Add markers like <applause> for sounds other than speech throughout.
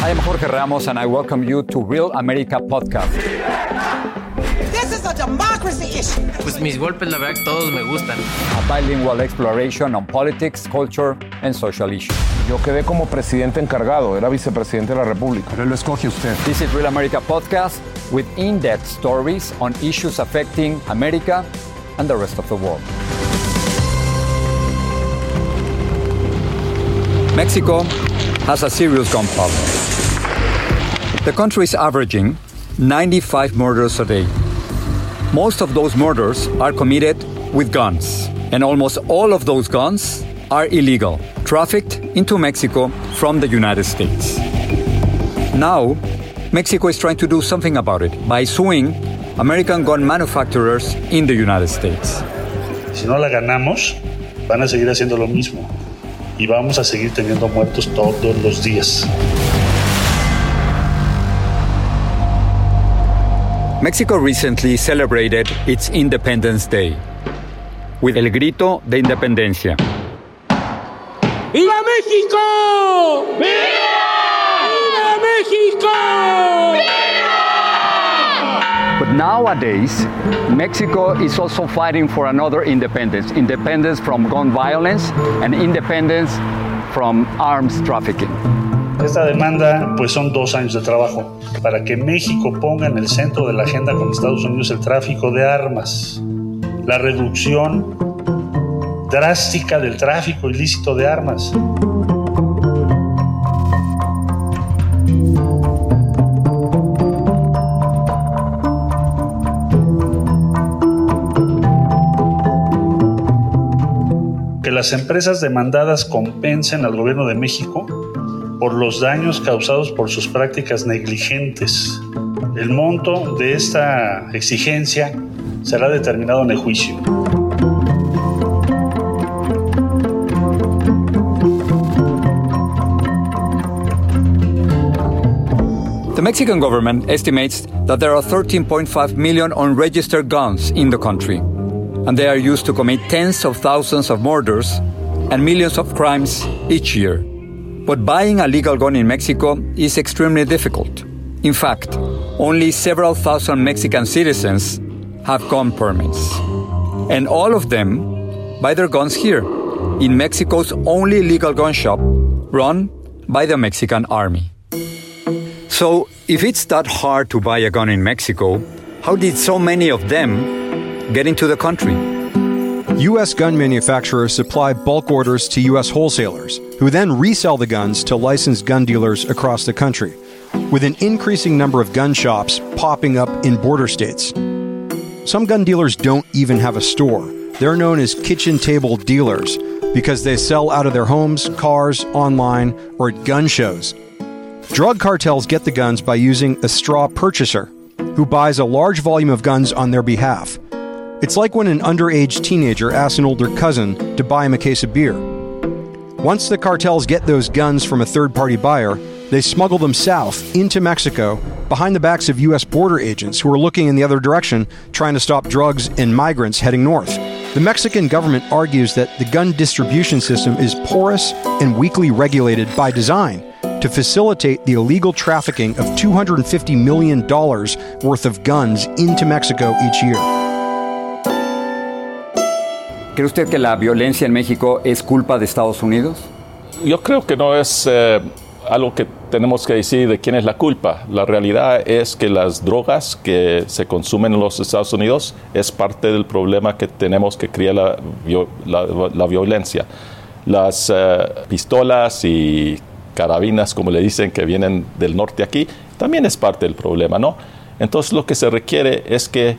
I am Jorge Ramos and I welcome you to Real America Podcast. This is a democracy issue. Pues mis golpes, la verdad, todos me gustan. A bilingual exploration on politics, culture and social issues. Yo quedé como presidente encargado, era vicepresidente de la República. Pero lo escoge usted. This is Real America Podcast with in-depth stories on issues affecting America and the rest of the world. Mexico has a serious gun problem. The country is averaging 95 murders a day. Most of those murders are committed with guns, and almost all of those guns are illegal, trafficked into Mexico from the United States. Now, Mexico is trying to do something about it by suing American gun manufacturers in the United States. Si no la ganamos, van a seguir haciendo lo mismo y vamos a seguir teniendo muertos todos los días. Mexico recently celebrated its Independence Day with El Grito de Independencia. ¡Viva México! ¡Viva! ¡Viva nowadays, Mexico is also fighting for another independence independence from gun violence and independence from arms trafficking. Esta demanda pues son dos años de trabajo para que México ponga en el centro de la agenda con Estados Unidos el tráfico de armas, la reducción drástica del tráfico ilícito de armas. Las empresas demandadas compensen al gobierno de México por los daños causados por sus prácticas negligentes. El monto de esta exigencia será determinado en el juicio. The Mexican government estimates that there are 13.5 million unregistered guns in the country, and they are used to commit tens of thousands of murders and millions of crimes each year. But buying a legal gun in Mexico is extremely difficult. In fact, only several thousand Mexican citizens have gun permits. And all of them buy their guns here, in Mexico's only legal gun shop, run by the Mexican Army. So, if it's that hard to buy a gun in Mexico, how did so many of them get into the country? U.S. gun manufacturers supply bulk orders to U.S. wholesalers, who then resell the guns to licensed gun dealers across the country, with an increasing number of gun shops popping up in border states. Some gun dealers don't even have a store. They're known as kitchen table dealers because they sell out of their homes, cars, online, or at gun shows. Drug cartels get the guns by using a straw purchaser, who buys a large volume of guns on their behalf. It's like when an underage teenager asks an older cousin to buy him a case of beer. Once the cartels get those guns from a third party buyer, they smuggle them south into Mexico behind the backs of U.S. border agents who are looking in the other direction, trying to stop drugs and migrants heading north. The Mexican government argues that the gun distribution system is porous and weakly regulated by design to facilitate the illegal trafficking of $250 million worth of guns into Mexico each year. ¿Cree usted que la violencia en México es culpa de Estados Unidos? Yo creo que no es eh, algo que tenemos que decir de quién es la culpa. La realidad es que las drogas que se consumen en los Estados Unidos es parte del problema que tenemos que crear la, la, violencia. Las eh, pistolas y carabinas, como le dicen, que vienen del norte aquí, también es parte del problema, ¿no? Entonces lo que se requiere es que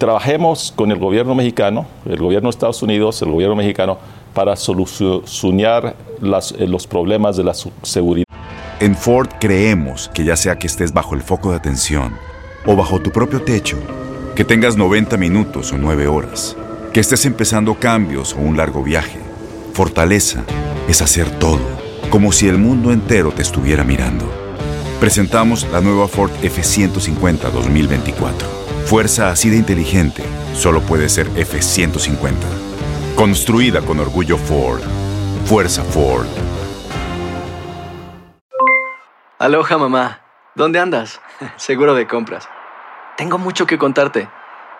trabajemos con el gobierno mexicano, el gobierno de Estados Unidos, el gobierno mexicano, para solucionar eh, los problemas de la seguridad. En Ford creemos que ya sea que estés bajo el foco de atención o bajo tu propio techo, que tengas 90 minutos o 9 horas, que estés empezando cambios o un largo viaje, fortaleza es hacer todo, como si el mundo entero te estuviera mirando. Presentamos la nueva Ford F150 2024. Fuerza así de inteligente solo puede ser F150. Construida con orgullo Ford. Fuerza Ford. Aloha mamá. ¿Dónde andas? <laughs> Seguro de compras. Tengo mucho que contarte.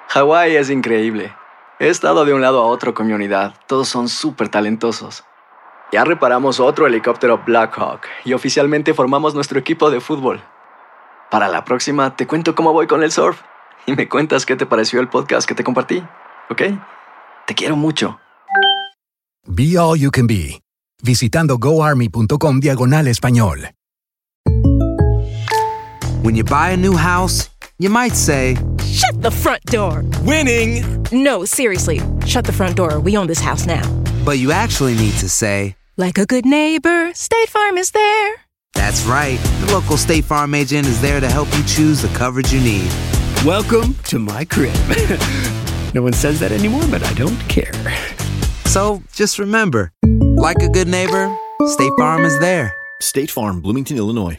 Hawái es increíble. He estado de un lado a otro con mi unidad. Todos son súper talentosos. Ya reparamos otro helicóptero Blackhawk y oficialmente formamos nuestro equipo de fútbol. Para la próxima te cuento cómo voy con el surf y me cuentas qué te pareció el podcast que te compartí, ¿ok? Te quiero mucho. Be All You Can Be, visitando goarmy.com diagonal español. When you buy a new house, you might say, Shut the front door! Winning! No, seriously, shut the front door. We own this house now. But you actually need to say, Like a good neighbor, State Farm is there. That's right. The local State Farm agent is there to help you choose the coverage you need. Welcome to my crib. <laughs> no one says that anymore, but I don't care. So just remember like a good neighbor, State Farm is there. State Farm, Bloomington, Illinois.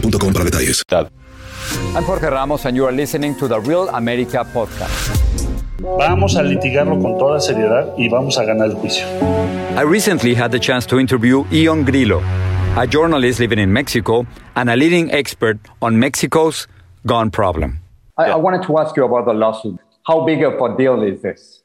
boostmobile para detalles. I'm Jorge Ramos and you are listening to the Real America podcast. Vamos a litigarlo con toda seriedad y vamos a ganar el juicio. I recently had the chance to interview Ioan Grillo, a journalist living in Mexico and a leading expert on Mexico's gun problem. I, I wanted to ask you about the lawsuit. How big of a deal is this?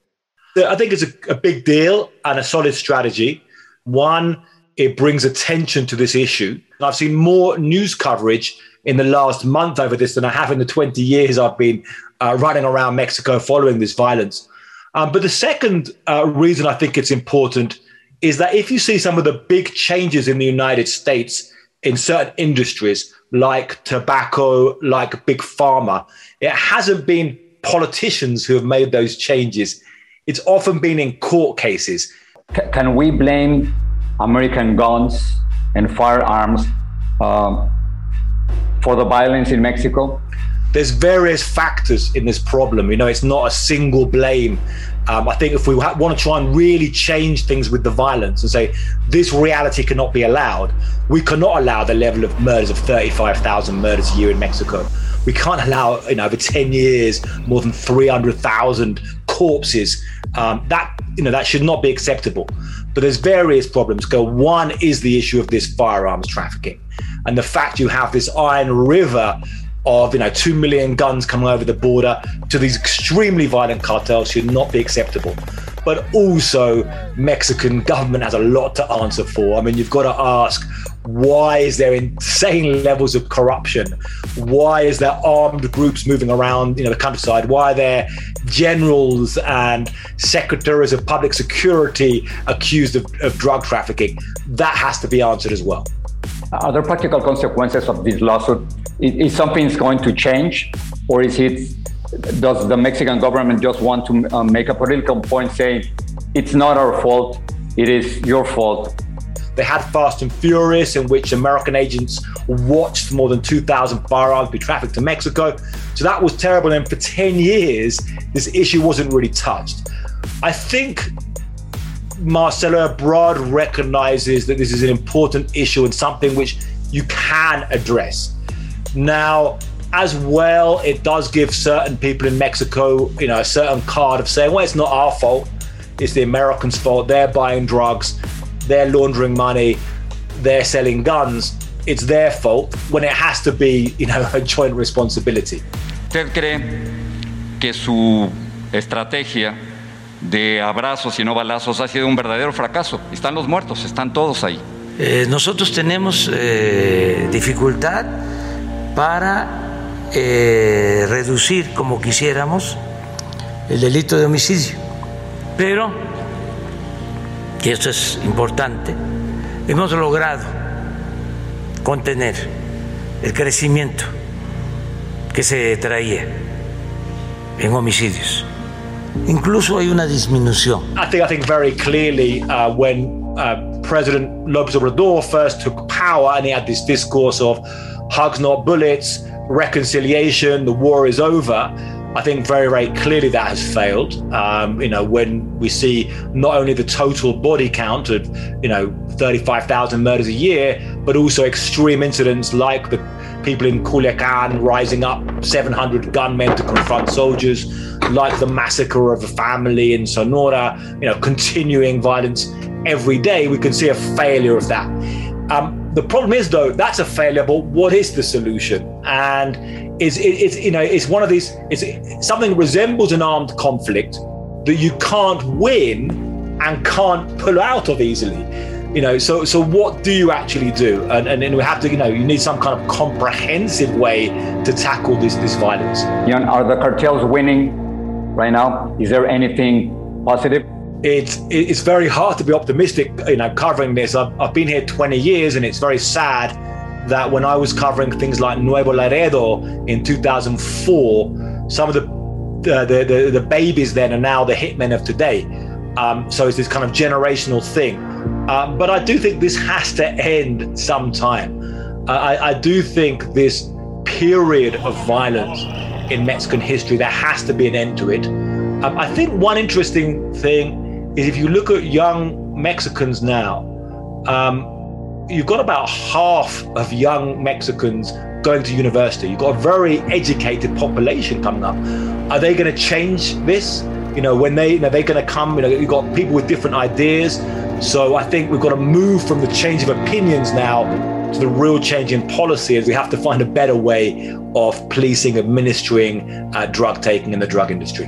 I think it's a, a big deal and a solid strategy. One, it brings attention to this issue. I've seen more news coverage in the last month over this than I have in the 20 years I've been uh, running around Mexico following this violence. Um, but the second uh, reason I think it's important is that if you see some of the big changes in the United States in certain industries like tobacco, like big pharma, it hasn't been politicians who have made those changes. It's often been in court cases. C- can we blame American guns and firearms um, for the violence in Mexico? There's various factors in this problem. You know, it's not a single blame. Um, I think if we ha- want to try and really change things with the violence and say this reality cannot be allowed, we cannot allow the level of murders of 35,000 murders a year in Mexico. We can't allow, you know, over 10 years, more than 300,000 corpses. Um, that, you know, that should not be acceptable. But there's various problems. Go one is the issue of this firearms trafficking, and the fact you have this iron river of you know two million guns coming over the border to these extremely violent cartels should not be acceptable. But also, Mexican government has a lot to answer for. I mean, you've got to ask why is there insane levels of corruption? Why is there armed groups moving around, you know, the countryside? Why are there generals and secretaries of public security accused of, of drug trafficking? That has to be answered as well. Are there practical consequences of this lawsuit? Is, is something going to change, or is it? Does the Mexican government just want to uh, make a political point, saying it's not our fault, it is your fault, they had Fast and Furious, in which American agents watched more than 2,000 firearms be trafficked to Mexico. So that was terrible. And for 10 years, this issue wasn't really touched. I think Marcelo Ebrard recognizes that this is an important issue and something which you can address. Now, as well, it does give certain people in Mexico, you know, a certain card of saying, well, it's not our fault. It's the Americans' fault. They're buying drugs. They're laundering money. They're selling guns. It's their fault when it has to be, you know, <laughs> a joint responsibility. ¿Usted cree que su estrategia de abrazos y no balazos ha sido un verdadero fracaso? Están los muertos, están todos ahí. Eh, nosotros tenemos eh, dificultad para eh, reducir como quisiéramos el delito de homicidio, pero, y esto es importante, hemos logrado contener el crecimiento que se traía en homicidios. Incluso hay una disminución. I think I think very clearly uh, when uh, President Lopez Obrador first took power and he had this discourse of hugs not bullets, reconciliation, the war is over. I think very, very clearly that has failed. Um, you know, when we see not only the total body count of, you know, 35,000 murders a year, but also extreme incidents like the people in Culiacan rising up 700 gunmen to confront soldiers, like the massacre of a family in Sonora, you know, continuing violence every day, we can see a failure of that. Um, the problem is, though, that's a failure. But what is the solution? And it's, it's you know it's one of these. It's something resembles an armed conflict that you can't win and can't pull out of easily. You know, so so what do you actually do? And and, and we have to you know you need some kind of comprehensive way to tackle this this violence. Ioan, are the cartels winning right now? Is there anything positive? It's it's very hard to be optimistic you know covering this. I've, I've been here 20 years and it's very sad that when i was covering things like nuevo laredo in 2004 some of the the, the, the babies then are now the hitmen of today. Um, so it's this kind of generational thing. Um, but i do think this has to end sometime. Uh, I, I do think this period of violence in mexican history there has to be an end to it. Um, i think one interesting thing is if you look at young Mexicans now, um, you've got about half of young Mexicans going to university. You've got a very educated population coming up. Are they going to change this? You know, when they, you know, they're going to come, you know, you've got people with different ideas. So I think we've got to move from the change of opinions now to the real change in policy as we have to find a better way of policing, administering uh, drug taking in the drug industry.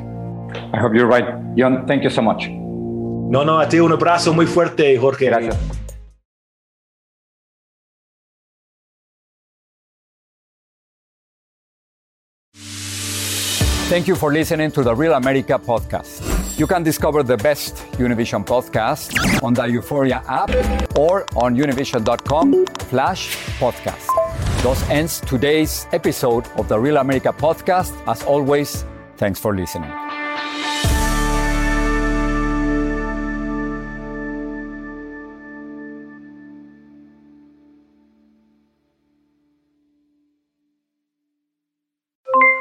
I hope you're right. Ioan, thank you so much. No, no, a ti un abrazo muy fuerte, Jorge. Gracias. Thank you for listening to the Real America podcast. You can discover the best Univision podcast on the Uforia app or on univision.com slash podcast. Thus ends today's episode of the Real America podcast. As always, thanks for listening.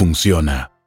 funciona.